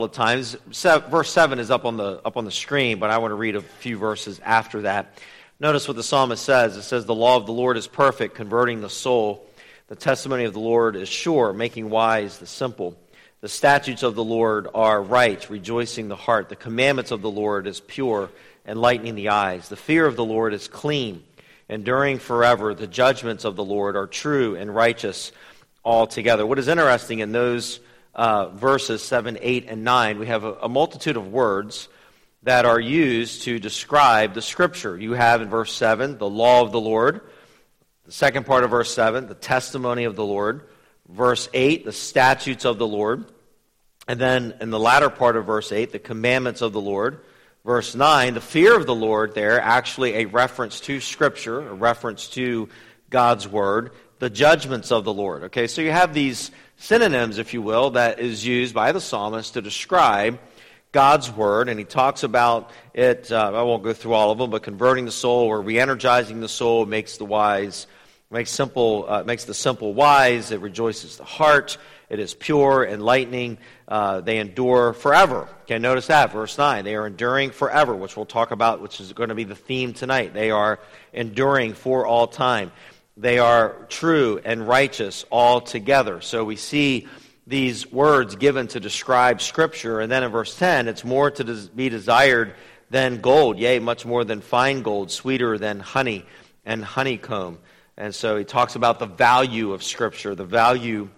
of times. Verse 7 is up on, the, up on the screen, but I want to read a few verses after that. Notice what the psalmist says. It says, The law of the Lord is perfect, converting the soul. The testimony of the Lord is sure, making wise the simple. The statutes of the Lord are right, rejoicing the heart. The commandments of the Lord is pure, enlightening the eyes. The fear of the Lord is clean, enduring forever. The judgments of the Lord are true and righteous altogether. What is interesting in those uh, verses 7, 8, and 9, we have a, a multitude of words that are used to describe the Scripture. You have in verse 7 the law of the Lord. The second part of verse 7, the testimony of the Lord. Verse 8, the statutes of the Lord. And then in the latter part of verse 8, the commandments of the Lord. Verse 9, the fear of the Lord there, actually a reference to Scripture, a reference to God's Word. The judgments of the Lord. Okay, so you have these synonyms, if you will, that is used by the psalmist to describe God's word, and he talks about it. Uh, I won't go through all of them, but converting the soul or re-energizing the soul makes the wise, makes simple, uh, makes the simple wise. It rejoices the heart. It is pure, enlightening. Uh, they endure forever. Okay, notice that verse nine. They are enduring forever, which we'll talk about, which is going to be the theme tonight. They are enduring for all time. They are true and righteous altogether. So we see these words given to describe Scripture. And then in verse 10, it's more to be desired than gold, yea, much more than fine gold, sweeter than honey and honeycomb. And so he talks about the value of Scripture, the value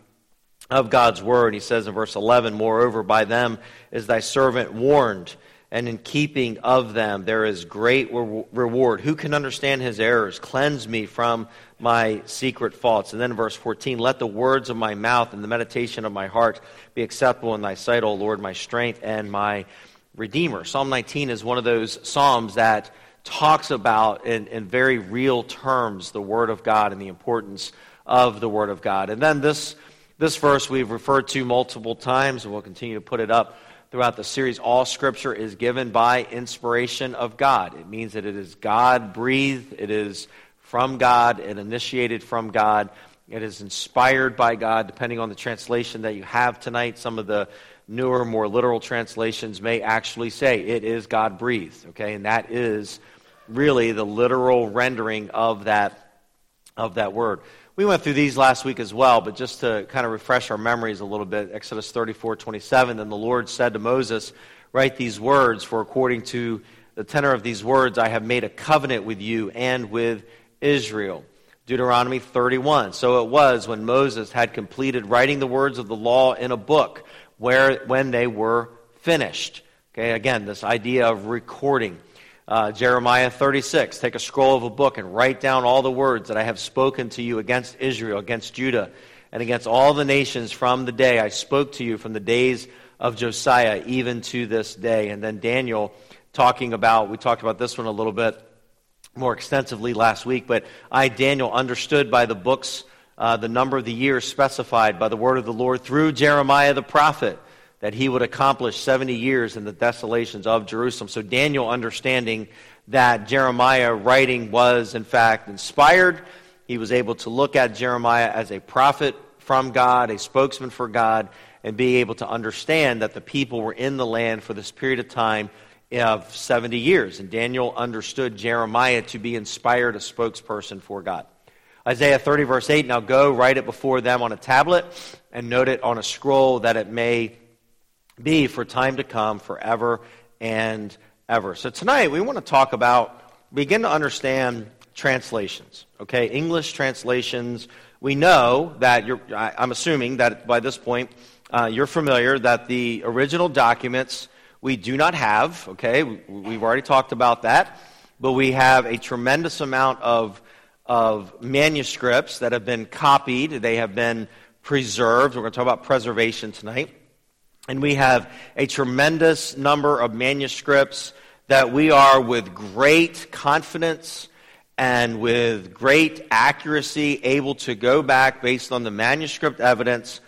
of God's Word. He says in verse 11, Moreover, by them is thy servant warned and in keeping of them there is great re- reward. Who can understand his errors? Cleanse me from my secret faults. And then verse 14, let the words of my mouth and the meditation of my heart be acceptable in thy sight, O Lord, my strength and my redeemer. Psalm 19 is one of those psalms that talks about in, in very real terms the word of God and the importance of the word of God. And then this, this verse we've referred to multiple times, and we'll continue to put it up throughout the series, all scripture is given by inspiration of God. It means that it is God breathed, it is from God, and initiated from God. It is inspired by God, depending on the translation that you have tonight. Some of the newer, more literal translations may actually say it is God breathed, okay? And that is really the literal rendering of that, of that word. We went through these last week as well, but just to kind of refresh our memories a little bit, Exodus 34 27, then the Lord said to Moses, Write these words, for according to the tenor of these words, I have made a covenant with you and with Israel. Deuteronomy 31. So it was when Moses had completed writing the words of the law in a book, where when they were finished. Okay, again, this idea of recording. Uh, Jeremiah 36 Take a scroll of a book and write down all the words that I have spoken to you against Israel, against Judah, and against all the nations from the day I spoke to you from the days of Josiah, even to this day. And then Daniel talking about, we talked about this one a little bit more extensively last week, but I, Daniel, understood by the books uh, the number of the years specified by the word of the Lord through Jeremiah the prophet that he would accomplish 70 years in the desolations of Jerusalem. So Daniel understanding that Jeremiah writing was in fact inspired, he was able to look at Jeremiah as a prophet from God, a spokesman for God, and be able to understand that the people were in the land for this period of time of 70 years. And Daniel understood Jeremiah to be inspired, a spokesperson for God. Isaiah 30, verse 8 Now go, write it before them on a tablet, and note it on a scroll, that it may be for time to come, forever and ever. So tonight we want to talk about, begin to understand translations. Okay, English translations. We know that you're, I'm assuming that by this point uh, you're familiar that the original documents we do not have. Okay, we've already talked about that, but we have a tremendous amount of of manuscripts that have been copied. They have been preserved. We're going to talk about preservation tonight. And we have a tremendous number of manuscripts that we are with great confidence and with great accuracy able to go back based on the manuscript evidence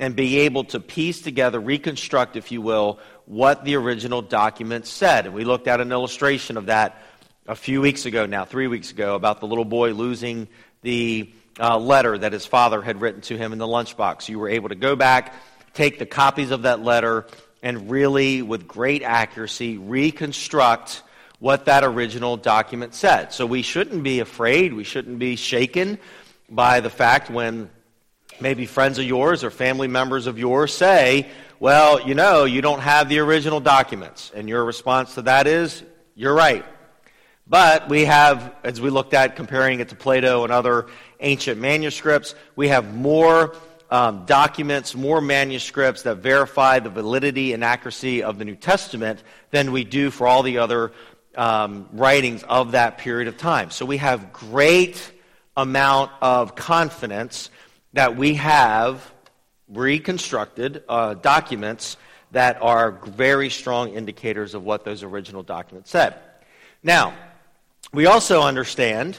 and be able to piece together, reconstruct, if you will, what the original document said. And we looked at an illustration of that a few weeks ago now, three weeks ago, about the little boy losing the uh, letter that his father had written to him in the lunchbox. You were able to go back take the copies of that letter and really, with great accuracy, reconstruct what that original document said. So we shouldn't be afraid, we shouldn't be shaken by the fact when maybe friends of yours or family members of yours say, Well, you know, you don't have the original documents. And your response to that is, You're right. But we have, as we looked at comparing it to Plato and other ancient manuscripts, we have more um, documents, more manuscripts that verify the validity and accuracy of the New Testament than we do for all the other um, writings of that period of time. So we have great amount of confidence that we have reconstructed uh, documents that are very strong indicators of what those original documents said. Now, we also understand,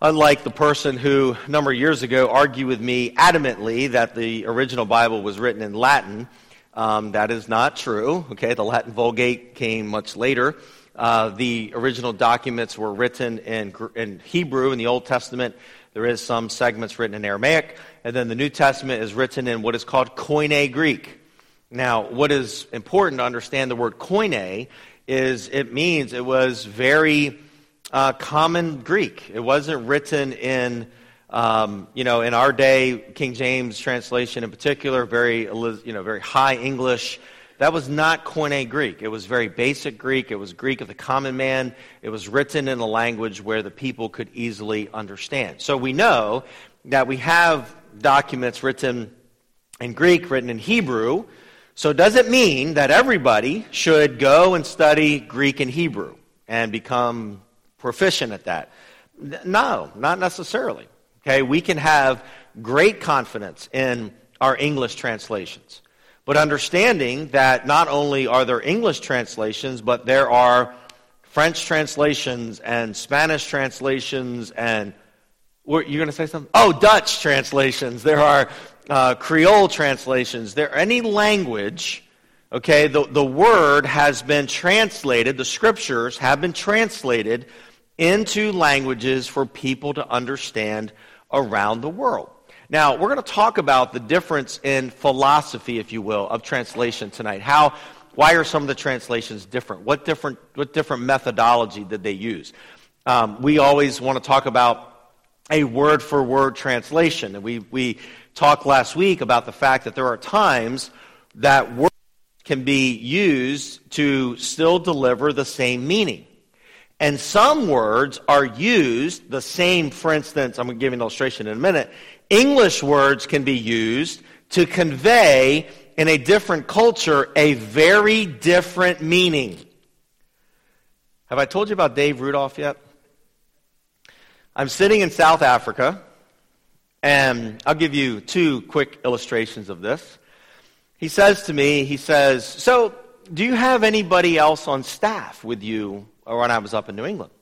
unlike the person who a number of years ago argued with me adamantly that the original Bible was written in Latin, um, that is not true. Okay, the Latin Vulgate came much later. Uh, the original documents were written in, in Hebrew in the Old Testament. There is some segments written in Aramaic, and then the New Testament is written in what is called Koine Greek. Now, what is important to understand the word Koine is it means it was very uh, common Greek. It wasn't written in, um, you know, in our day, King James translation in particular, very, you know, very high English. That was not Koine Greek. It was very basic Greek. It was Greek of the common man. It was written in a language where the people could easily understand. So we know that we have documents written in Greek, written in Hebrew. So does it mean that everybody should go and study Greek and Hebrew and become proficient at that? No, not necessarily. Okay, we can have great confidence in our English translations. But understanding that not only are there English translations, but there are French translations and Spanish translations and you're going to say something? Oh, Dutch translations. There are uh, Creole translations. There any language. Okay, the, the word has been translated, the scriptures have been translated into languages for people to understand around the world. Now, we're going to talk about the difference in philosophy, if you will, of translation tonight. How, why are some of the translations different? What different, what different methodology did they use? Um, we always want to talk about a word for word translation. And we, we talked last week about the fact that there are times that words can be used to still deliver the same meaning. And some words are used the same, for instance, I'm going to give you an illustration in a minute. English words can be used to convey in a different culture a very different meaning. Have I told you about Dave Rudolph yet? I'm sitting in South Africa, and I'll give you two quick illustrations of this. He says to me, he says, So, do you have anybody else on staff with you or when I was up in New England.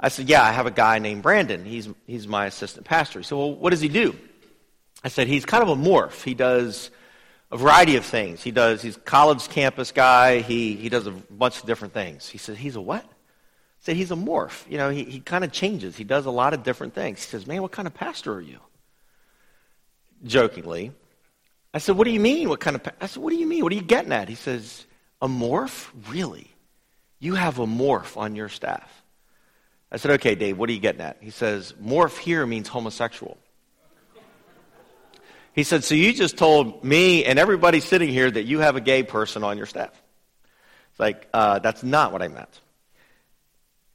I said, Yeah, I have a guy named Brandon. He's, he's my assistant pastor. He said, Well, what does he do? I said, He's kind of a morph. He does a variety of things. He does, he's a college campus guy. He, he does a bunch of different things. He said, He's a what? Said, He's a morph. You know, he, he kind of changes. He does a lot of different things. He says, Man, what kind of pastor are you? Jokingly. I said, What do you mean? What kind of, pa-? I said, What do you mean? What are you getting at? He says, A morph? Really? You have a morph on your staff. I said, Okay, Dave, what are you getting at? He says, Morph here means homosexual. He said, So you just told me and everybody sitting here that you have a gay person on your staff. It's like, uh, that's not what I meant.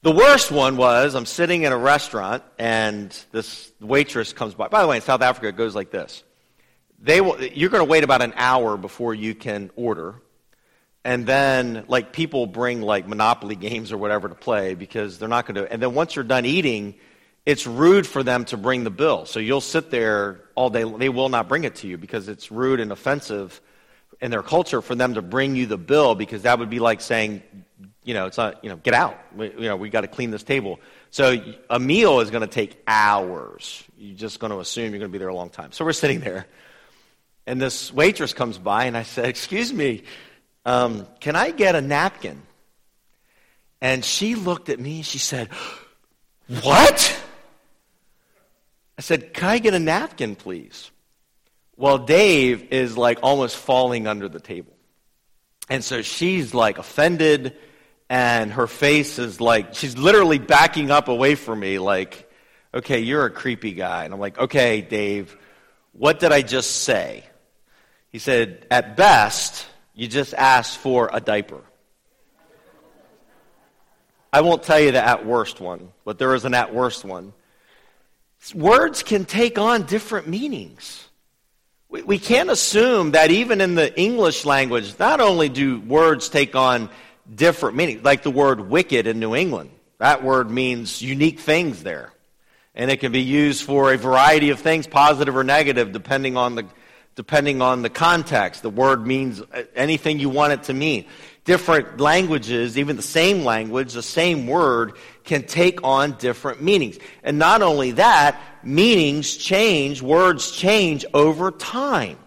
The worst one was I'm sitting in a restaurant and this waitress comes by. By the way, in South Africa, it goes like this. They will, you're going to wait about an hour before you can order and then like people bring like monopoly games or whatever to play because they're not going to and then once you're done eating it's rude for them to bring the bill so you'll sit there all day they will not bring it to you because it's rude and offensive in their culture for them to bring you the bill because that would be like saying you know it's not you know get out we, you know we got to clean this table so a meal is going to take hours you're just going to assume you're going to be there a long time so we're sitting there and this waitress comes by and i said excuse me um, Can I get a napkin? And she looked at me and she said, What? I said, Can I get a napkin, please? Well, Dave is like almost falling under the table. And so she's like offended, and her face is like, she's literally backing up away from me, like, okay, you're a creepy guy. And I'm like, okay, Dave, what did I just say? He said, at best, you just asked for a diaper. I won't tell you the at worst one, but there is an at worst one. Words can take on different meanings. We, we can't assume that even in the English language, not only do words take on different meanings, like the word wicked in New England, that word means unique things there. And it can be used for a variety of things, positive or negative, depending on the, depending on the context. The word means anything you want it to mean different languages, even the same language, the same word, can take on different meanings. And not only that, meanings change, words change over time.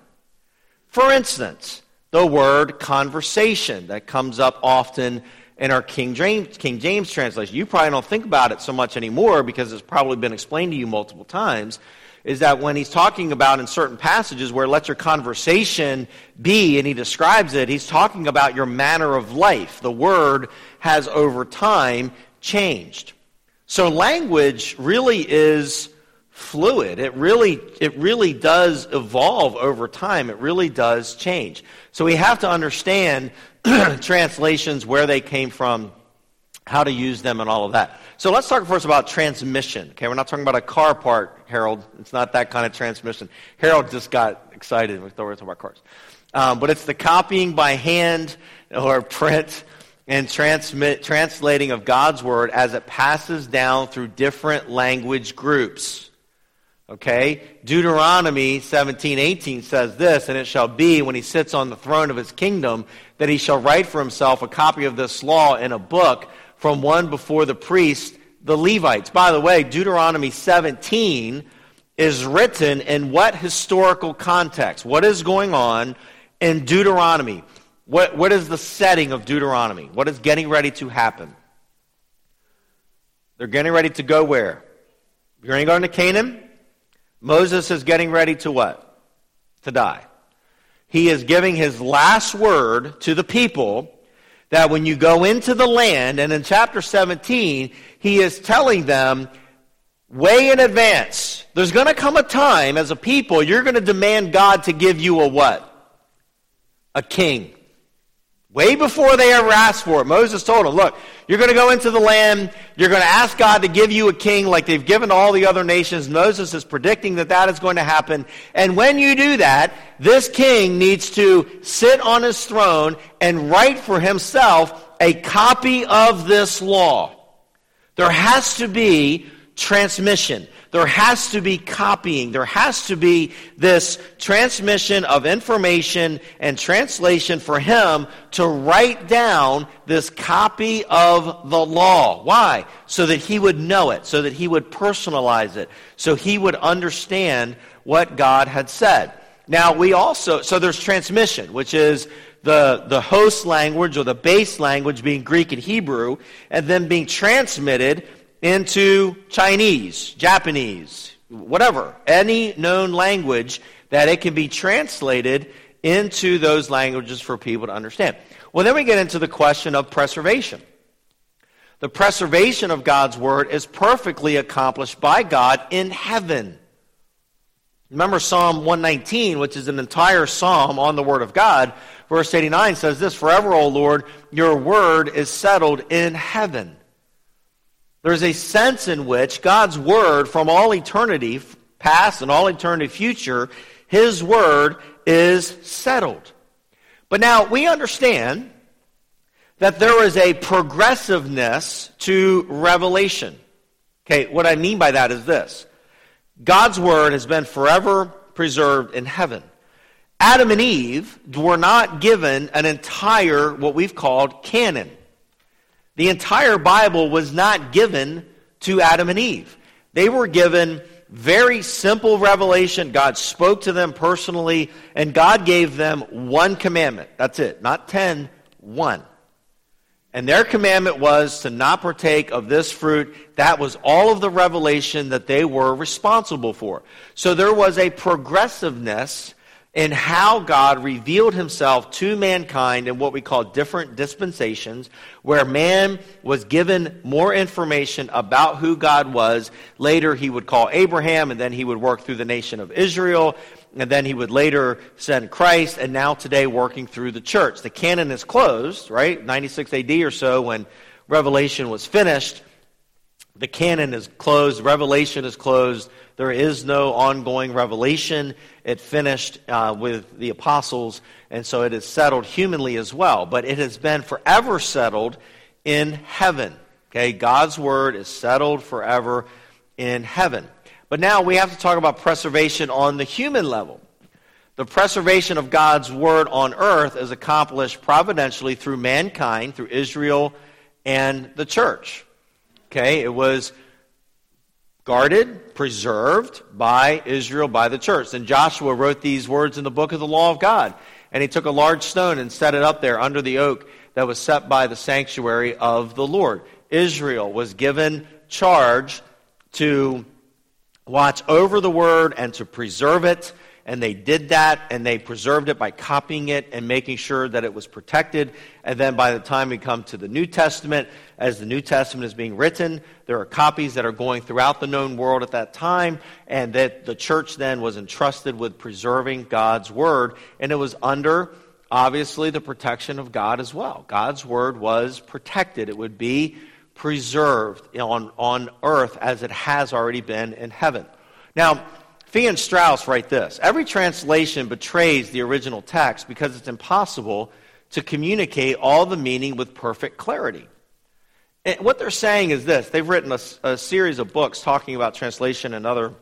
For instance, the word conversation that comes up often in our King James, King James translation. You probably don't think about it so much anymore because it's probably been explained to you multiple times is that when he's talking about in certain passages where let your conversation be, and he describes it, he's talking about your manner of life. The word has over time changed. So language really is fluid. It really, it really does evolve over time. It really does change. So we have to understand translations, where they came from, how to use them, and all of that. So let's talk first about transmission. Okay, we're not talking about a car part, Harold. It's not that kind of transmission. Harold just got excited. We thought we were talking about cars. Um, but it's the copying by hand or print and translating of God's word as it passes down through different language groups. Okay? Deuteronomy 17, 18 says this, and it shall be when he sits on the throne of his kingdom that he shall write for himself a copy of this law in a book from one before the priest, the Levites. By the way, Deuteronomy 17 is written in what historical context? What is going on in Deuteronomy? What, what is the setting of Deuteronomy? What is getting ready to happen? They're getting ready to go where? You're going to Canaan? Moses is getting ready to what? To die. He is giving his last word to the people that when you go into the land, and in chapter 17, he is telling them way in advance, there's going to come a time as a people, you're going to demand God to give you a what? A king. Way before they ever asked for it, Moses told them, look, you're going to go into the land, you're going to ask God to give you a king like they've given all the other nations. Moses is predicting that that is going to happen. And when you do that, this king needs to sit on his throne and write for himself a copy of this law. There has to be transmission. There has to be copying. There has to be this transmission of information and translation for him to write down this copy of the law. Why? So that he would know it, so that he would personalize it, so he would understand what God had said. Now, we also, so there's transmission, which is the, the host language or the base language being Greek and Hebrew, and then being transmitted into Chinese, Japanese, whatever, any known language that it can be translated into those languages for people to understand. Well, then we get into the question of preservation. The preservation of God's Word is perfectly accomplished by God in heaven. Remember Psalm 119, which is an entire psalm on the Word of God. Verse 89 says this Forever, O Lord, your Word is settled in heaven. There's a sense in which God's Word from all eternity past and all eternity future, His Word is settled. But now we understand that there is a progressiveness to revelation. Okay, what I mean by that is this God's Word has been forever preserved in heaven. Adam and Eve were not given an entire, what we've called canon. The entire Bible was not given to Adam and Eve. They were given very simple revelation. God spoke to them personally, and God gave them one commandment. That's it. Not ten, one. And their commandment was to not partake of this fruit. That was all of the revelation that they were responsible for. So there was a progressiveness in how God revealed himself to mankind in what we call different dispensations, where man was given more information about who God was. Later, he would call Abraham, and then he would work through the nation of Israel, and then he would later send Christ, and now today working through the church. The canon is closed, right? 96 AD or so when Revelation was finished. The canon is closed, Revelation is closed. There is no ongoing revelation. It finished uh, with the apostles, and so it is settled humanly as well. But it has been forever settled in heaven. Okay, God's word is settled forever in heaven. But now we have to talk about preservation on the human level. The preservation of God's word on earth is accomplished providentially through mankind, through Israel and the church. Okay, it was guarded, preserved by Israel, by the church. And Joshua wrote these words in the book of the law of God. And he took a large stone and set it up there under the oak that was set by the sanctuary of the Lord. Israel was given charge to watch over the word and to preserve it and they did that and they preserved it by copying it and making sure that it was protected. And then by the time we come to the New Testament, as the New Testament is being written, there are copies that are going throughout the known world at that time, and that the church then was entrusted with preserving God's Word, and it was under obviously the protection of God as well. God's Word was protected, it would be preserved on, on earth as it has already been in heaven. Now, Fee and Strauss write this Every translation betrays the original text because it's impossible to communicate all the meaning with perfect clarity. And what they're saying is this they've written a, a series of books talking about translation and other,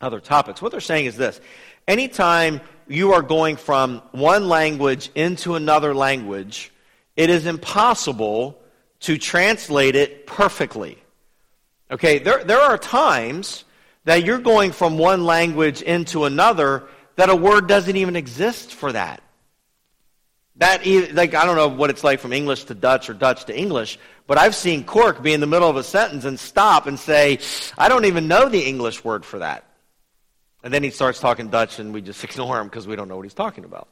other topics. What they're saying is this anytime you are going from one language into another language, it is impossible to translate it perfectly. Okay, there, there are times that you're going from one language into another that a word doesn't even exist for that. That like I don't know what it's like from English to Dutch or Dutch to English, but I've seen Cork be in the middle of a sentence and stop and say, "I don't even know the English word for that." And then he starts talking Dutch and we just ignore him because we don't know what he's talking about.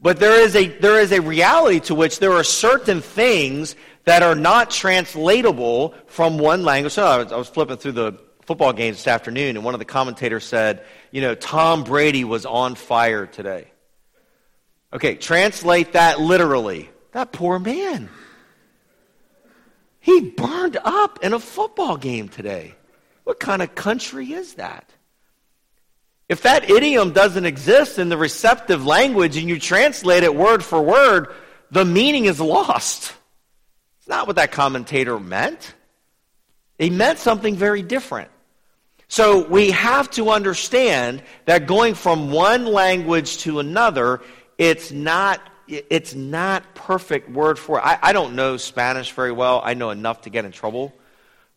But there is a there is a reality to which there are certain things that are not translatable from one language. So I was, I was flipping through the football games this afternoon, and one of the commentators said, you know, Tom Brady was on fire today. Okay, translate that literally. That poor man. He burned up in a football game today. What kind of country is that? If that idiom doesn't exist in the receptive language and you translate it word for word, the meaning is lost. It's not what that commentator meant. He meant something very different. So we have to understand that going from one language to another, it's not it's not perfect word for it. I, I don't know Spanish very well. I know enough to get in trouble.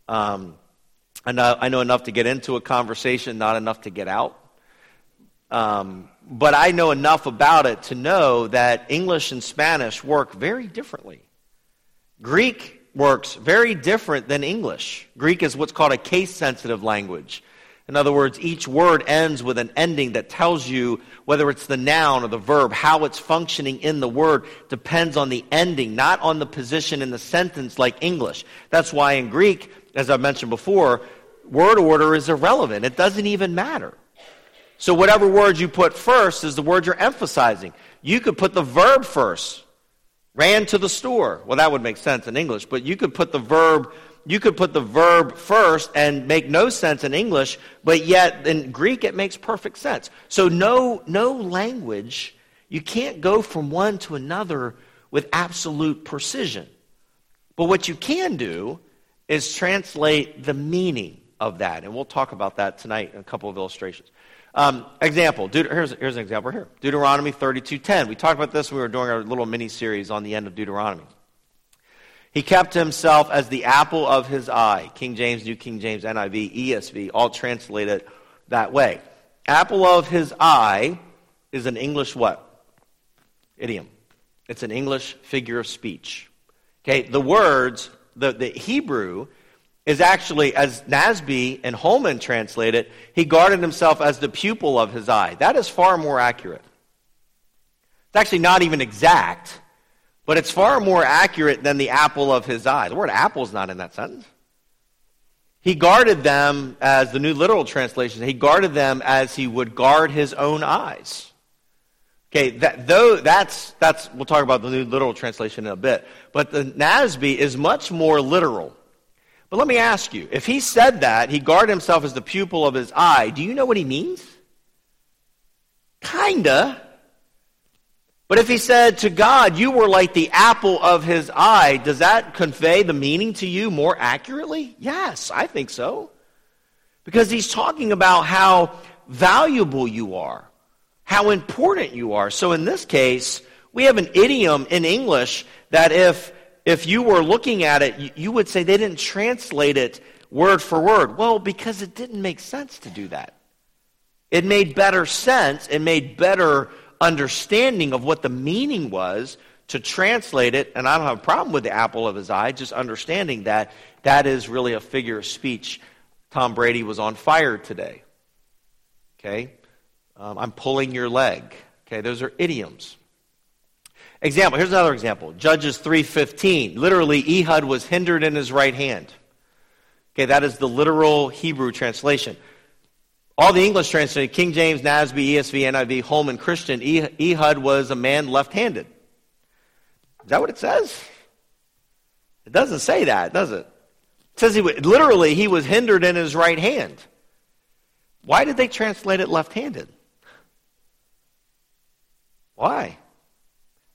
Um, I, know, I know enough to get into a conversation, not enough to get out. Um, but I know enough about it to know that English and Spanish work very differently. Greek works very different than English. Greek is what's called a case sensitive language. In other words, each word ends with an ending that tells you whether it's the noun or the verb, how it's functioning in the word depends on the ending, not on the position in the sentence like English. That's why in Greek, as I mentioned before, word order is irrelevant. It doesn't even matter. So whatever word you put first is the word you're emphasizing. You could put the verb first ran to the store. Well, that would make sense in English, but you could put the verb you could put the verb first and make no sense in English, but yet in Greek it makes perfect sense. So no no language, you can't go from one to another with absolute precision. But what you can do is translate the meaning of that, and we'll talk about that tonight in a couple of illustrations. Um, example, Deut- here's, here's an example here. Deuteronomy 32.10. We talked about this when we were doing our little mini-series on the end of Deuteronomy. He kept himself as the apple of his eye. King James, New King James, NIV, ESV, all translated that way. Apple of his eye is an English what? Idiom. It's an English figure of speech. Okay, the words, the, the Hebrew is actually, as Nasby and Holman translate it, he guarded himself as the pupil of his eye. That is far more accurate. It's actually not even exact, but it's far more accurate than the apple of his eye. The word apple is not in that sentence. He guarded them, as the New Literal Translation, he guarded them as he would guard his own eyes. Okay, that, though that's, that's, we'll talk about the New Literal Translation in a bit, but the NASB is much more literal. But let me ask you, if he said that, he guarded himself as the pupil of his eye, do you know what he means? Kinda. But if he said to God, you were like the apple of his eye, does that convey the meaning to you more accurately? Yes, I think so. Because he's talking about how valuable you are, how important you are. So in this case, we have an idiom in English that if, if you were looking at it, you, you would say they didn't translate it word for word. Well, because it didn't make sense to do that. It made better sense, it made better understanding of what the meaning was to translate it, and I don't have a problem with the apple of his eye, just understanding that that is really a figure of speech. Tom Brady was on fire today. Okay? Um, I'm pulling your leg. Okay, those are idioms. Example, here's another example. Judges 3:15. Literally Ehud was hindered in his right hand. Okay, that is the literal Hebrew translation. All the English translated, King James, NASB, ESV, NIV, Holman, Christian, Ehud was a man left handed. Is that what it says? It doesn't say that, does it? It says he literally he was hindered in his right hand. Why did they translate it left handed? Why?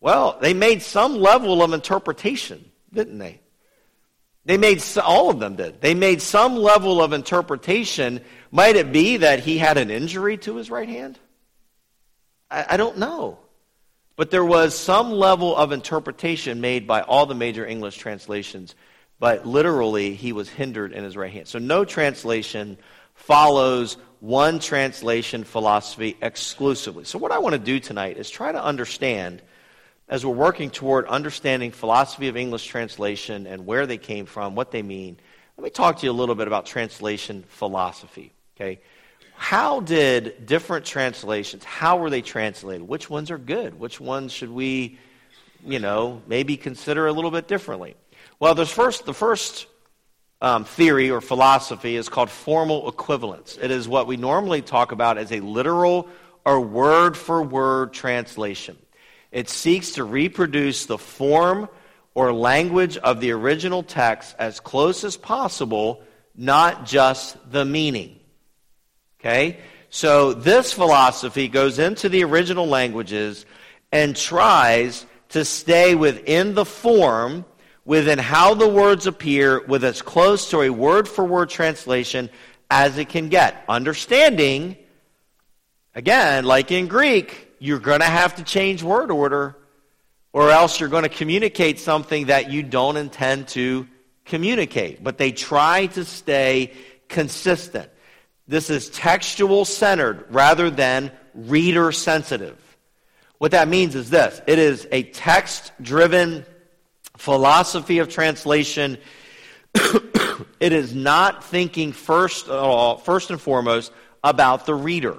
Well, they made some level of interpretation, didn't they? They made, all of them did. They made some level of interpretation. Might it be that he had an injury to his right hand? I, I don't know. But there was some level of interpretation made by all the major English translations. But literally, he was hindered in his right hand. So no translation follows one translation philosophy exclusively. So what I want to do tonight is try to understand as we're working toward understanding philosophy of English translation and where they came from, what they mean, let me talk to you a little bit about translation philosophy. Okay? How did different translations, how were they translated? Which ones are good? Which ones should we, you know, maybe consider a little bit differently? Well, there's first, the first um, theory or philosophy is called formal equivalence. It is what we normally talk about as a literal or word for word translation. It seeks to reproduce the form or language of the original text as close as possible, not just the meaning. Okay? So this philosophy goes into the original languages and tries to stay within the form, within how the words appear, with as close to a word for word translation as it can get. Understanding, again, like in Greek, you're going to have to change word order, or else you're going to communicate something that you don't intend to communicate. But they try to stay consistent. This is textual centered rather than reader sensitive. What that means is this it is a text driven philosophy of translation. it is not thinking first, uh, first and foremost about the reader.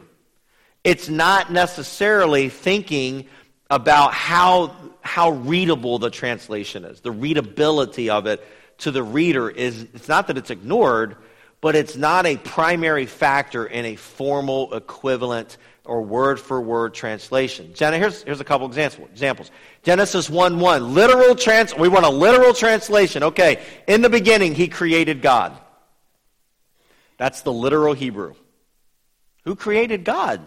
It's not necessarily thinking about how, how readable the translation is. The readability of it to the reader is, it's not that it's ignored, but it's not a primary factor in a formal equivalent or word for word translation. Jenna, here's, here's a couple examples. Genesis 1 1, literal trans, we want a literal translation. Okay, in the beginning, he created God. That's the literal Hebrew. Who created God?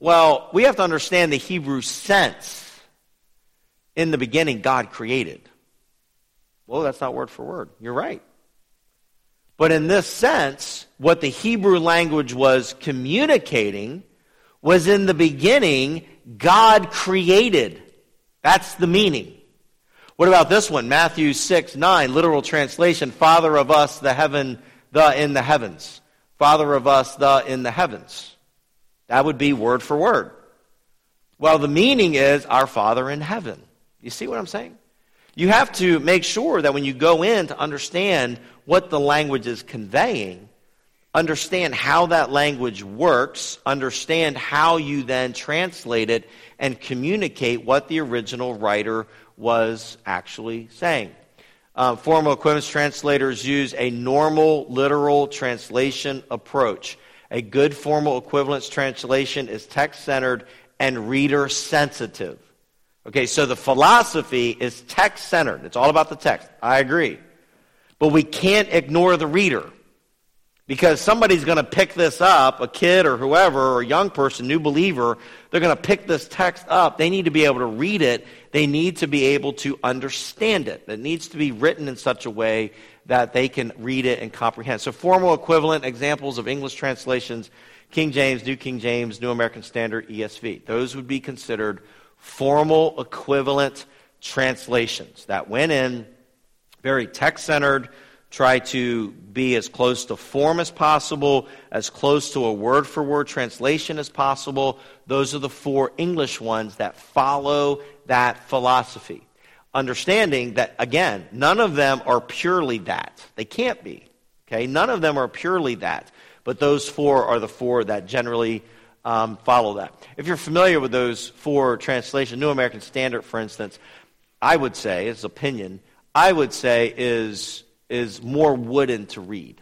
Well, we have to understand the Hebrew sense. In the beginning, God created. Well, that's not word for word. You're right. But in this sense, what the Hebrew language was communicating was in the beginning, God created. That's the meaning. What about this one? Matthew 6, 9, literal translation, Father of us, the heaven, the in the heavens. Father of us, the in the heavens. That would be word for word. Well, the meaning is our Father in heaven. You see what I'm saying? You have to make sure that when you go in to understand what the language is conveying, understand how that language works, understand how you then translate it, and communicate what the original writer was actually saying. Uh, formal equivalence translators use a normal literal translation approach. A good formal equivalence translation is text centered and reader sensitive. Okay, so the philosophy is text centered. It's all about the text. I agree. But we can't ignore the reader. Because somebody's going to pick this up, a kid or whoever, or a young person, new believer, they're going to pick this text up. They need to be able to read it. They need to be able to understand it. It needs to be written in such a way that they can read it and comprehend. So, formal equivalent examples of English translations King James, New King James, New American Standard, ESV. Those would be considered formal equivalent translations that went in very text centered try to be as close to form as possible, as close to a word for word translation as possible. Those are the four English ones that follow that philosophy. Understanding that, again, none of them are purely that. They can't be. Okay? None of them are purely that. But those four are the four that generally um, follow that. If you're familiar with those four translations, New American Standard, for instance, I would say, as opinion, I would say is is more wooden to read.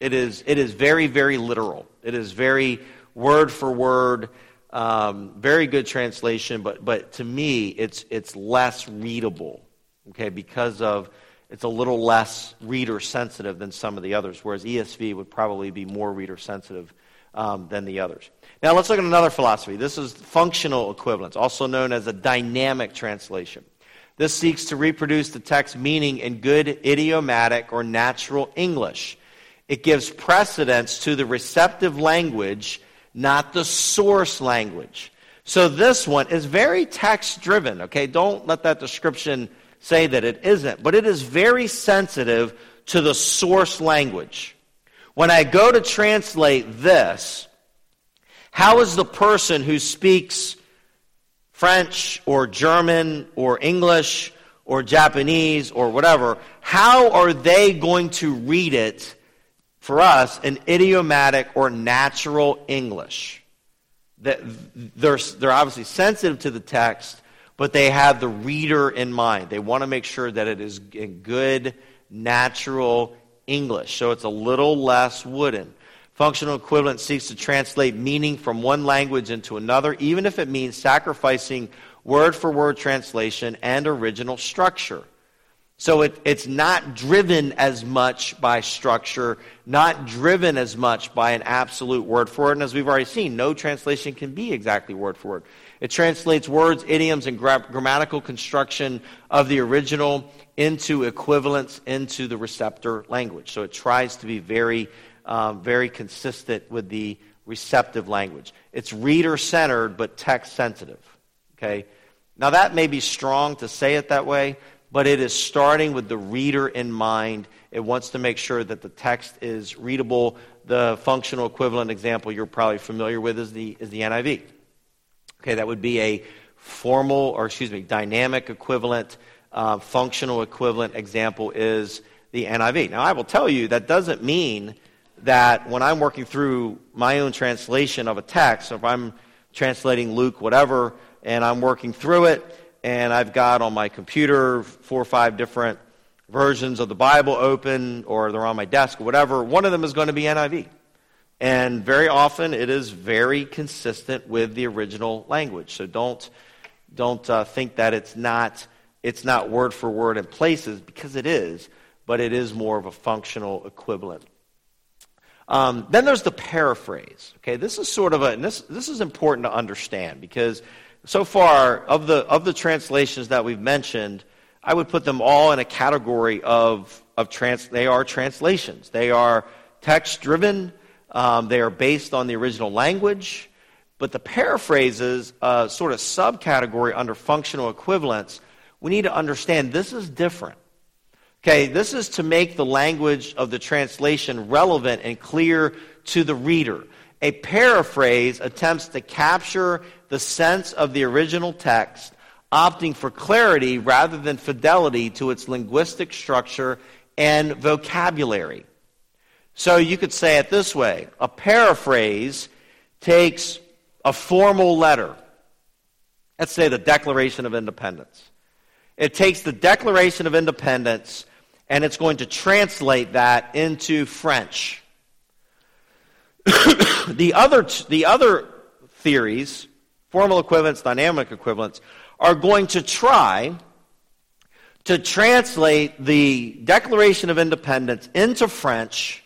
It is, it is very, very literal. It is very word for word, um, very good translation, but, but to me, it's, it's less readable, okay, because of it's a little less reader sensitive than some of the others, whereas ESV would probably be more reader sensitive um, than the others. Now, let's look at another philosophy. This is functional equivalence, also known as a dynamic translation. This seeks to reproduce the text meaning in good idiomatic or natural English. It gives precedence to the receptive language, not the source language. So this one is very text driven, okay? Don't let that description say that it isn't, but it is very sensitive to the source language. When I go to translate this, how is the person who speaks French or German or English or Japanese or whatever, how are they going to read it for us in idiomatic or natural English? They're, they're obviously sensitive to the text, but they have the reader in mind. They want to make sure that it is in good, natural English. So it's a little less wooden. Functional equivalent seeks to translate meaning from one language into another, even if it means sacrificing word for word translation and original structure. So it, it's not driven as much by structure, not driven as much by an absolute word for word. And as we've already seen, no translation can be exactly word for word. It translates words, idioms, and gra- grammatical construction of the original into equivalence into the receptor language. So it tries to be very um, very consistent with the receptive language. It's reader centered, but text sensitive. Okay? Now, that may be strong to say it that way, but it is starting with the reader in mind. It wants to make sure that the text is readable. The functional equivalent example you're probably familiar with is the, is the NIV. Okay, that would be a formal, or excuse me, dynamic equivalent. Uh, functional equivalent example is the NIV. Now, I will tell you that doesn't mean that when I'm working through my own translation of a text, if I'm translating Luke, whatever, and I'm working through it, and I've got on my computer four or five different versions of the Bible open, or they're on my desk, or whatever, one of them is going to be NIV. And very often it is very consistent with the original language. So don't, don't uh, think that it's not, it's not word for word in places, because it is, but it is more of a functional equivalent. Um, then there's the paraphrase. Okay, this is sort of a this this is important to understand because so far of the of the translations that we've mentioned, I would put them all in a category of of trans. They are translations. They are text driven. Um, they are based on the original language. But the paraphrases, uh, sort of subcategory under functional equivalence, we need to understand this is different. Okay, this is to make the language of the translation relevant and clear to the reader. A paraphrase attempts to capture the sense of the original text, opting for clarity rather than fidelity to its linguistic structure and vocabulary. So you could say it this way a paraphrase takes a formal letter. Let's say the Declaration of Independence. It takes the Declaration of Independence and it's going to translate that into French. the, other, the other theories, formal equivalents, dynamic equivalents, are going to try to translate the Declaration of Independence into French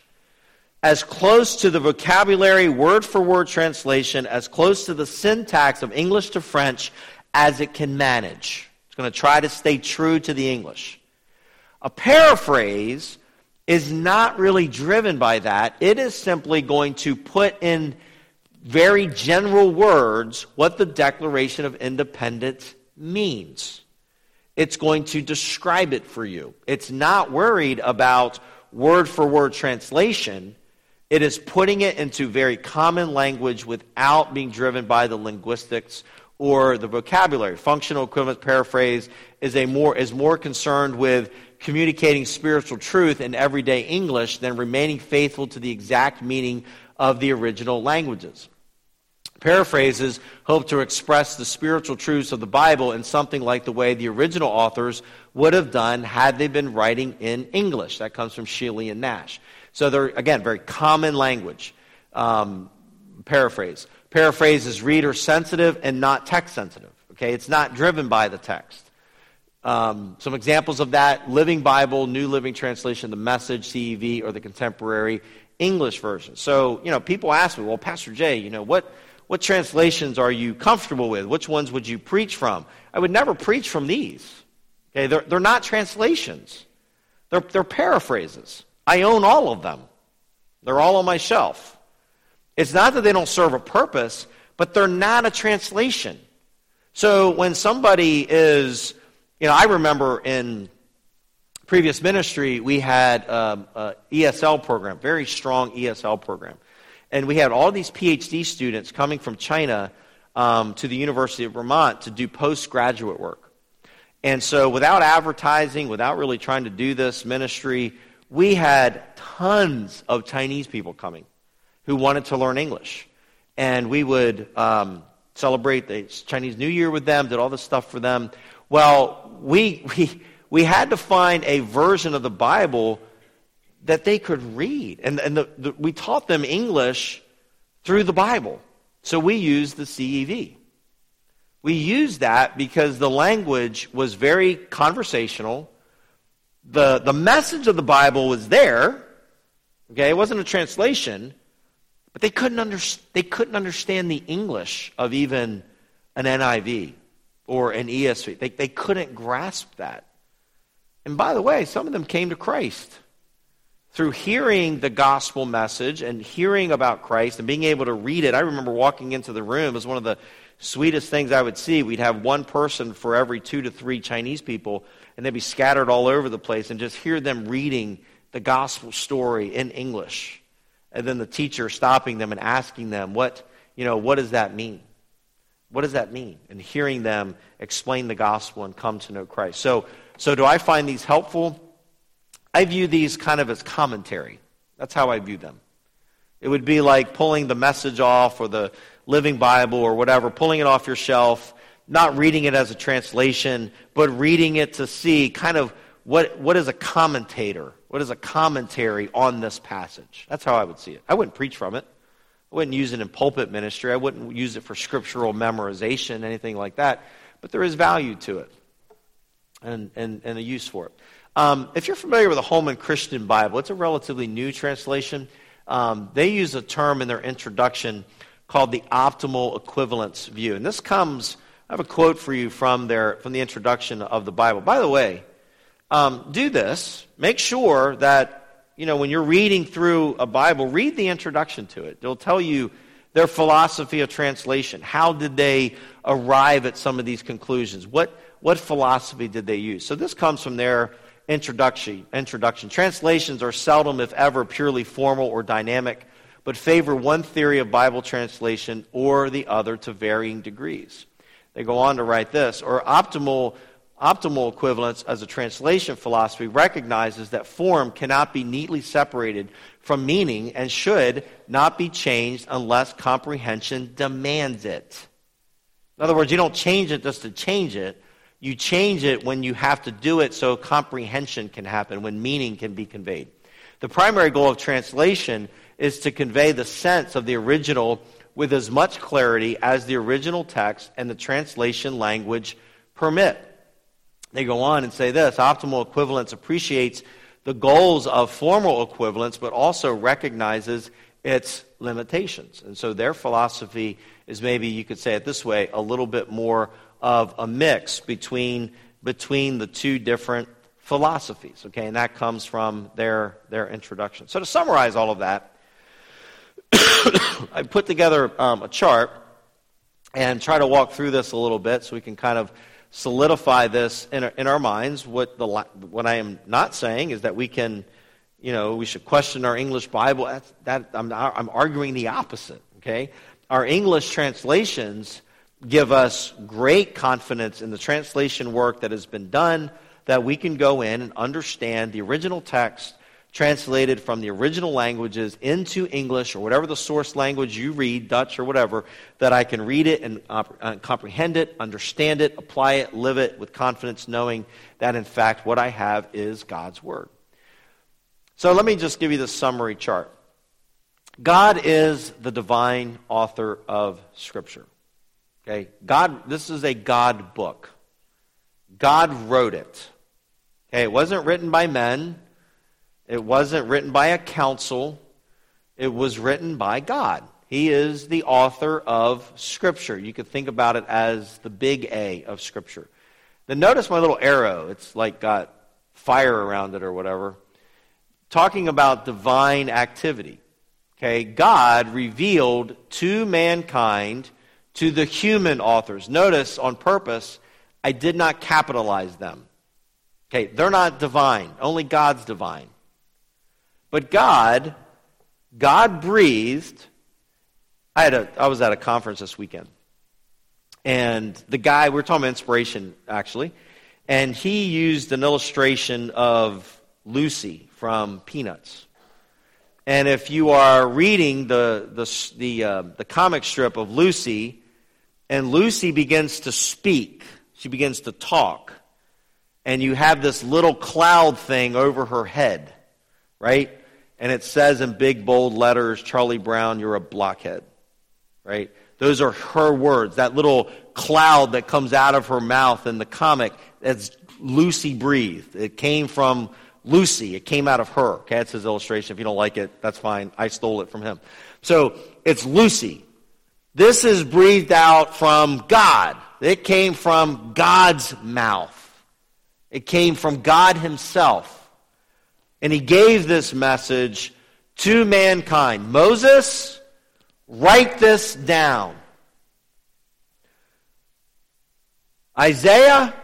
as close to the vocabulary, word for word translation, as close to the syntax of English to French as it can manage. It's going to try to stay true to the English. A paraphrase is not really driven by that. It is simply going to put in very general words what the Declaration of Independence means. It's going to describe it for you. It's not worried about word for word translation. It is putting it into very common language without being driven by the linguistics or the vocabulary. Functional equivalent paraphrase is, a more, is more concerned with communicating spiritual truth in everyday English than remaining faithful to the exact meaning of the original languages. Paraphrases hope to express the spiritual truths of the Bible in something like the way the original authors would have done had they been writing in English. That comes from Sheeley and Nash. So they're, again, very common language. Um, paraphrase. Paraphrase is reader sensitive and not text sensitive. Okay, it's not driven by the text. Um, some examples of that Living Bible, New Living Translation, the Message, CEV, or the Contemporary English Version. So, you know, people ask me, well, Pastor Jay, you know, what, what translations are you comfortable with? Which ones would you preach from? I would never preach from these. Okay, they're, they're not translations, they're, they're paraphrases. I own all of them, they're all on my shelf. It's not that they don't serve a purpose, but they're not a translation. So when somebody is, you know, I remember in previous ministry, we had um, an ESL program, very strong ESL program. And we had all these PhD students coming from China um, to the University of Vermont to do postgraduate work. And so, without advertising, without really trying to do this ministry, we had tons of Chinese people coming who wanted to learn English. And we would um, celebrate the Chinese New Year with them, did all this stuff for them. Well, we, we, we had to find a version of the Bible that they could read. And, and the, the, we taught them English through the Bible. So we used the CEV. We used that because the language was very conversational. The, the message of the Bible was there. Okay, it wasn't a translation, but they couldn't, under, they couldn't understand the English of even an NIV or an ESV. They, they couldn't grasp that. And by the way, some of them came to Christ through hearing the gospel message and hearing about Christ and being able to read it, I remember walking into the room. Was one of the sweetest things I would see. We'd have one person for every two to three Chinese people, and they'd be scattered all over the place, and just hear them reading the gospel story in English. And then the teacher stopping them and asking them, what, you know, what does that mean? What does that mean? And hearing them explain the gospel and come to know Christ. So, so do I find these helpful? I view these kind of as commentary. That's how I view them. It would be like pulling the message off or the Living Bible or whatever, pulling it off your shelf, not reading it as a translation, but reading it to see kind of what, what is a commentator, what is a commentary on this passage. That's how I would see it. I wouldn't preach from it. I wouldn't use it in pulpit ministry. I wouldn't use it for scriptural memorization, anything like that. But there is value to it and, and, and a use for it. Um, if you're familiar with the Holman Christian Bible, it's a relatively new translation. Um, they use a term in their introduction called the optimal equivalence view. And this comes, I have a quote for you from, their, from the introduction of the Bible. By the way, um, do this. Make sure that, you know, when you're reading through a Bible, read the introduction to it. It'll tell you their philosophy of translation. How did they arrive at some of these conclusions? What, what philosophy did they use? So this comes from their introduction. introduction. Translations are seldom, if ever, purely formal or dynamic, but favor one theory of Bible translation or the other to varying degrees. They go on to write this, or optimal optimal equivalence as a translation philosophy recognizes that form cannot be neatly separated from meaning and should not be changed unless comprehension demands it. In other words, you don't change it just to change it. You change it when you have to do it so comprehension can happen, when meaning can be conveyed. The primary goal of translation is to convey the sense of the original with as much clarity as the original text and the translation language permit. They go on and say this optimal equivalence appreciates the goals of formal equivalence, but also recognizes its limitations. And so their philosophy is maybe you could say it this way a little bit more of a mix between, between the two different philosophies. Okay, and that comes from their, their introduction. So to summarize all of that, I put together um, a chart and try to walk through this a little bit so we can kind of solidify this in our, in our minds. What, the, what I am not saying is that we can, you know, we should question our English Bible. That's, that, I'm, I'm arguing the opposite, okay? Our English translations give us great confidence in the translation work that has been done, that we can go in and understand the original text translated from the original languages into English or whatever the source language you read, Dutch or whatever, that I can read it and uh, comprehend it, understand it, apply it, live it with confidence, knowing that in fact what I have is God's Word. So let me just give you the summary chart. God is the divine author of Scripture. Okay? God, this is a God book. God wrote it. Okay, it wasn't written by men. It wasn't written by a council, it was written by God. He is the author of Scripture. You could think about it as the big A of Scripture. Then notice my little arrow. It's like got fire around it or whatever. Talking about divine activity. Okay, God revealed to mankind, to the human authors. Notice on purpose, I did not capitalize them. Okay, they're not divine. Only God's divine. But God, God breathed. I, had a, I was at a conference this weekend. And the guy, we were talking about inspiration, actually. And he used an illustration of Lucy from Peanuts. And if you are reading the, the, the, uh, the comic strip of Lucy, and Lucy begins to speak, she begins to talk, and you have this little cloud thing over her head, right? and it says in big bold letters, Charlie Brown, you're a blockhead. Right? Those are her words. That little cloud that comes out of her mouth in the comic, that's Lucy breathed. It came from Lucy. It came out of her. Okay, that's his illustration. If you don't like it, that's fine. I stole it from him. So it's Lucy. This is breathed out from God. It came from God's mouth. It came from God Himself. And he gave this message to mankind. Moses, write this down. Isaiah,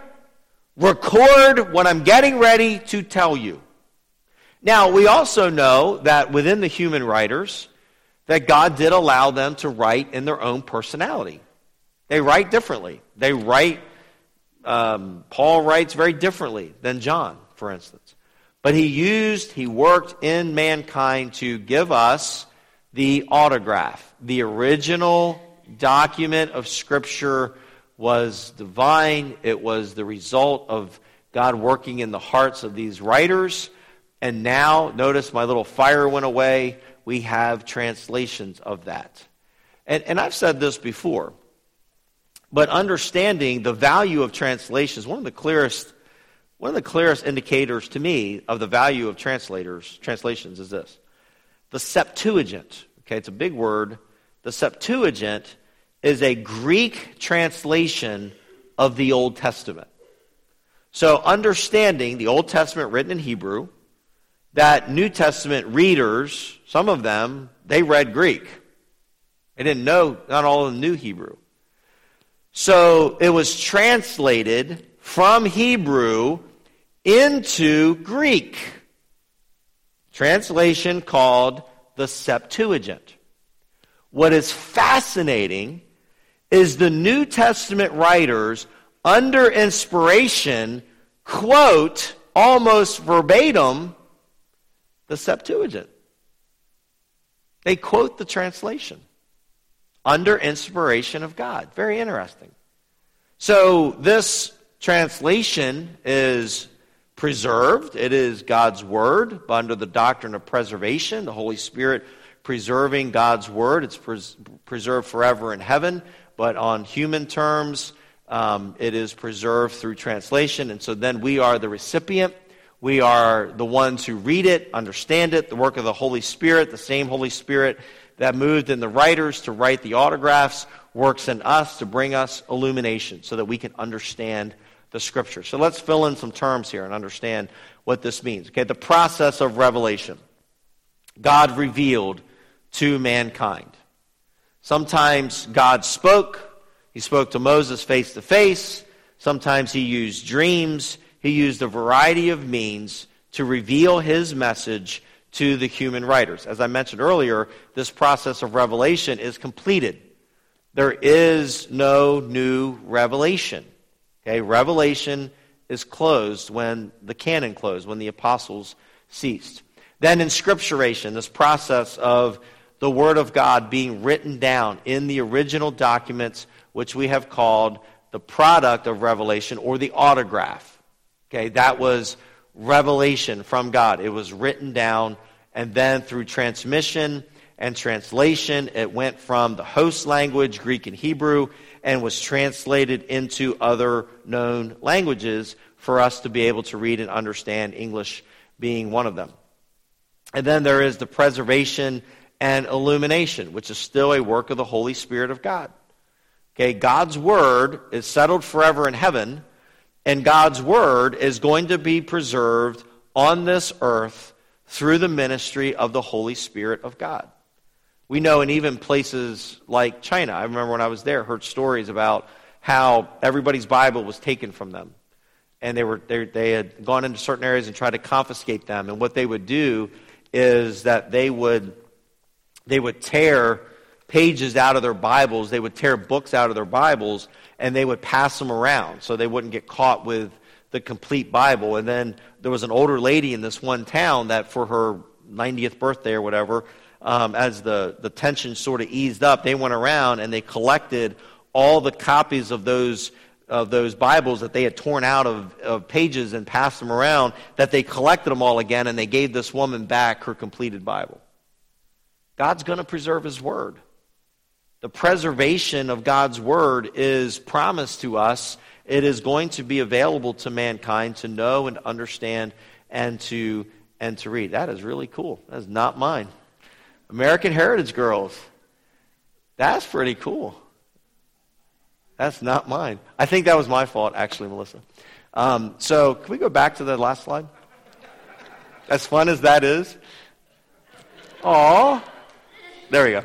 record what I'm getting ready to tell you. Now, we also know that within the human writers, that God did allow them to write in their own personality. They write differently. They write, um, Paul writes very differently than John, for instance. But he used, he worked in mankind to give us the autograph. The original document of Scripture was divine. It was the result of God working in the hearts of these writers. And now, notice my little fire went away. We have translations of that. And, and I've said this before, but understanding the value of translations, one of the clearest one of the clearest indicators to me of the value of translators, translations is this. The Septuagint, okay, it's a big word. The Septuagint is a Greek translation of the Old Testament. So, understanding the Old Testament written in Hebrew, that New Testament readers, some of them, they read Greek. They didn't know, not all of them knew Hebrew. So, it was translated from Hebrew into Greek. Translation called the Septuagint. What is fascinating is the New Testament writers, under inspiration, quote almost verbatim the Septuagint. They quote the translation under inspiration of God. Very interesting. So this translation is preserved. It is God's Word under the doctrine of preservation, the Holy Spirit preserving God's Word. It's pres- preserved forever in heaven, but on human terms, um, it is preserved through translation. And so then we are the recipient. We are the ones who read it, understand it, the work of the Holy Spirit, the same Holy Spirit that moved in the writers to write the autographs works in us to bring us illumination so that we can understand the scripture. So let's fill in some terms here and understand what this means. Okay, the process of revelation. God revealed to mankind. Sometimes God spoke. He spoke to Moses face to face. Sometimes he used dreams. He used a variety of means to reveal his message to the human writers. As I mentioned earlier, this process of revelation is completed. There is no new revelation. Okay, revelation is closed when the canon closed, when the apostles ceased. Then inscripturation, this process of the Word of God being written down in the original documents, which we have called the product of revelation or the autograph. Okay, that was revelation from God. It was written down, and then through transmission and translation, it went from the host language, Greek and Hebrew, and was translated into other known languages for us to be able to read and understand, English being one of them. And then there is the preservation and illumination, which is still a work of the Holy Spirit of God. Okay, God's Word is settled forever in heaven, and God's Word is going to be preserved on this earth through the ministry of the Holy Spirit of God. We know in even places like China, I remember when I was there, heard stories about how everybody's Bible was taken from them. And they, were, they, they had gone into certain areas and tried to confiscate them. And what they would do is that they would they would tear pages out of their Bibles, they would tear books out of their Bibles, and they would pass them around so they wouldn't get caught with the complete Bible. And then there was an older lady in this one town that for her 90th birthday or whatever, um, as the, the tension sort of eased up, they went around and they collected all the copies of those of those Bibles that they had torn out of, of pages and passed them around, that they collected them all again and they gave this woman back her completed Bible. God's going to preserve His Word. The preservation of God's Word is promised to us. It is going to be available to mankind to know and understand and to, and to read. That is really cool. That is not mine. American Heritage Girls. That's pretty cool. That's not mine. I think that was my fault, actually, Melissa. Um, so, can we go back to the last slide? As fun as that is. Aw. There we go.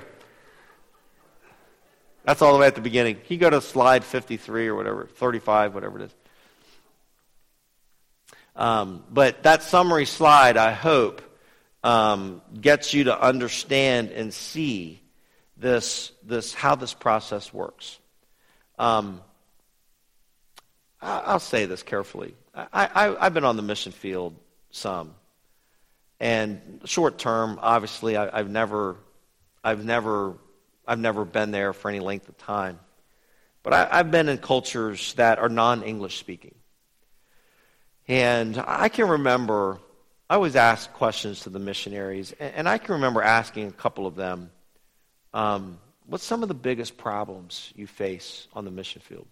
That's all the way at the beginning. You go to slide 53 or whatever, 35, whatever it is. Um, but that summary slide, I hope, um, gets you to understand and see this, this how this process works. Um, I, will say this carefully. I, I, I've been on the mission field some. And short term, obviously, I, have never I've never, I've never been there for any length of time. But I, I've been in cultures that are non English speaking. And I can remember, I always ask questions to the missionaries, and I can remember asking a couple of them, um, what's some of the biggest problems you face on the mission field?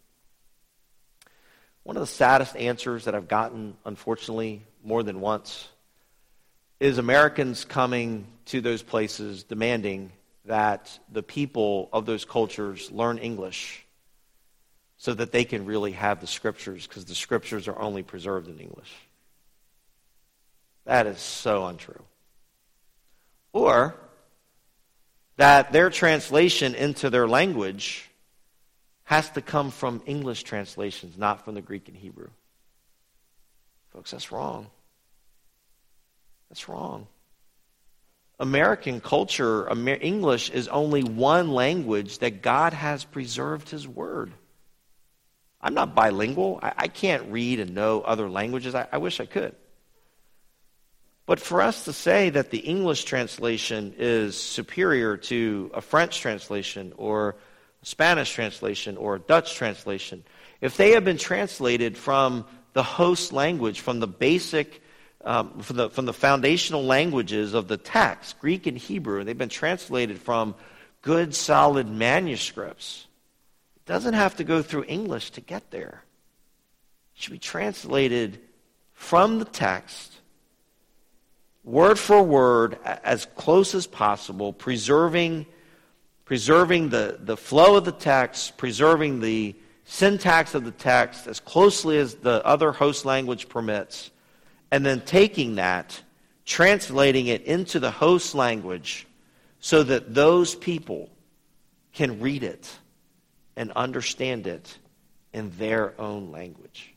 One of the saddest answers that I've gotten, unfortunately, more than once, is Americans coming to those places demanding that the people of those cultures learn English so that they can really have the scriptures because the scriptures are only preserved in English. That is so untrue. Or that their translation into their language has to come from English translations, not from the Greek and Hebrew. Folks, that's wrong. That's wrong. American culture, Amer- English is only one language that God has preserved His Word. I'm not bilingual. I, I can't read and know other languages. I, I wish I could. But for us to say that the English translation is superior to a French translation or a Spanish translation or a Dutch translation, if they have been translated from the host language, from the basic, um, from, the, from the foundational languages of the text, Greek and Hebrew, and they've been translated from good, solid manuscripts, it doesn't have to go through English to get there. It should be translated from the text word for word, as close as possible, preserving, preserving the, the flow of the text, preserving the syntax of the text as closely as the other host language permits, and then taking that, translating it into the host language so that those people can read it and understand it in their own language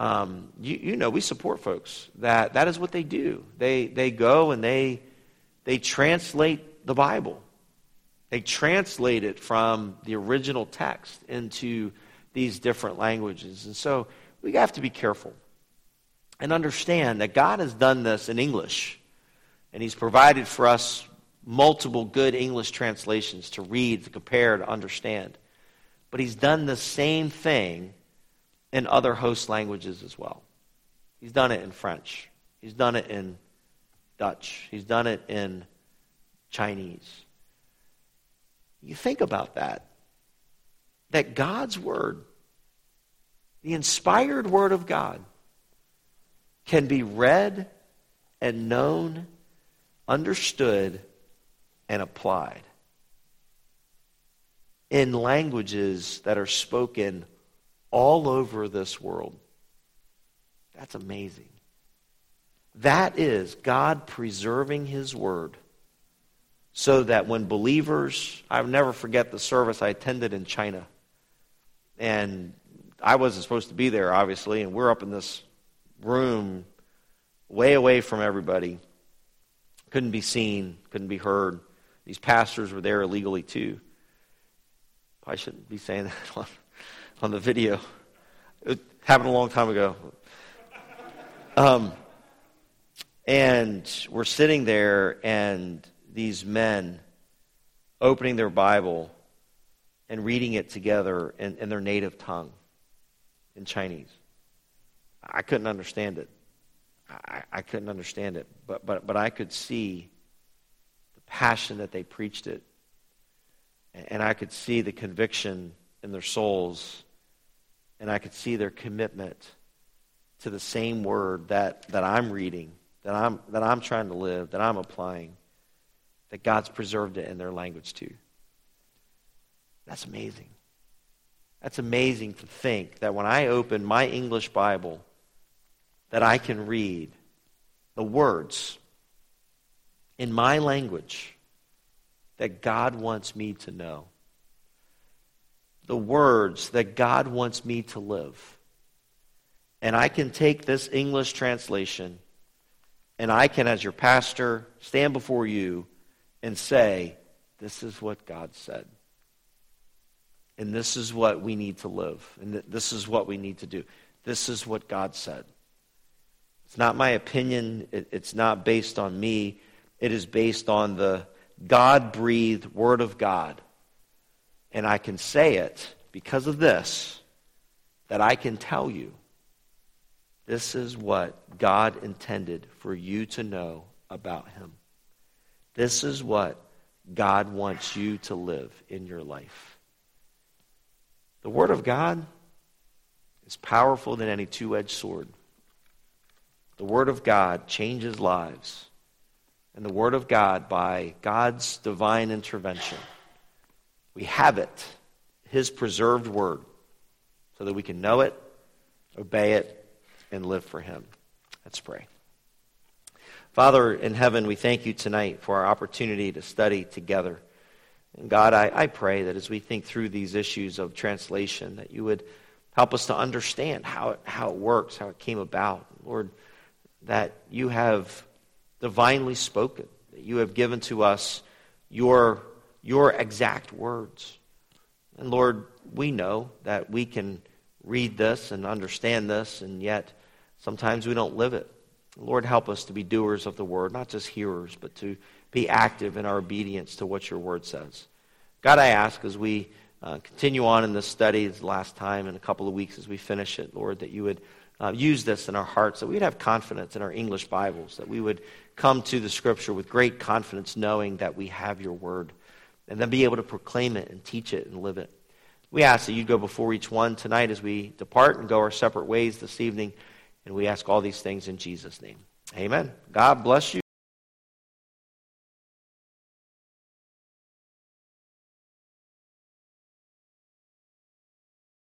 um, you, you, know, we support folks that that is what they do. They, they go and they, they translate the Bible. They translate it from the original text into these different languages. And so we have to be careful and understand that God has done this in English. And He's provided for us multiple good English translations to read, to compare, to understand. But He's done the same thing in other host languages as well. He's done it in French. He's done it in Dutch. He's done it in Chinese. You think about that. That God's Word, the inspired Word of God, can be read and known, understood, and applied in languages that are spoken all over this world. That's amazing. That is God preserving His Word so that when believers, I'll never forget the service I attended in China. And I wasn't supposed to be there, obviously, and we're up in this room way away from everybody. Couldn't be seen, couldn't be heard. These pastors were there illegally, too. I shouldn't be saying that on the video. It happened a long time ago. Um, and we're sitting there, and these men opening their Bible and reading it together in, in their native tongue, in Chinese. I couldn't understand it. I, I couldn't understand it, but, but, but I could see the passion that they preached it. And I could see the conviction in their souls and I could see their commitment to the same word that, that I'm reading, that I'm, that I'm trying to live, that I'm applying, that God's preserved it in their language too. That's amazing. That's amazing to think that when I open my English Bible, that I can read the words in my language that God wants me to know the words that God wants me to live. And I can take this English translation and I can, as your pastor, stand before you and say, This is what God said. And this is what we need to live. And this is what we need to do. This is what God said. It's not my opinion. It's not based on me. It is based on the God breathed Word of God and I can say it because of this, that I can tell you this is what God intended for you to know about Him. This is what God wants you to live in your life. The Word of God is powerful than any two edged sword. The Word of God changes lives. And the Word of God, by God's divine intervention, we have it, His preserved word, so that we can know it, obey it, and live for Him. Let's pray. Father in heaven, we thank you tonight for our opportunity to study together. And God, I, I pray that as we think through these issues of translation, that you would help us to understand how it, how it works, how it came about. Lord, that you have divinely spoken, that you have given to us your your exact words. And Lord, we know that we can read this and understand this, and yet sometimes we don't live it. Lord, help us to be doers of the word, not just hearers, but to be active in our obedience to what your word says. God, I ask as we uh, continue on in this study the last time in a couple of weeks as we finish it, Lord, that you would uh, use this in our hearts, that we'd have confidence in our English Bibles, that we would come to the scripture with great confidence, knowing that we have your word, and then be able to proclaim it and teach it and live it. We ask that you go before each one tonight as we depart and go our separate ways this evening. And we ask all these things in Jesus' name. Amen. God bless you.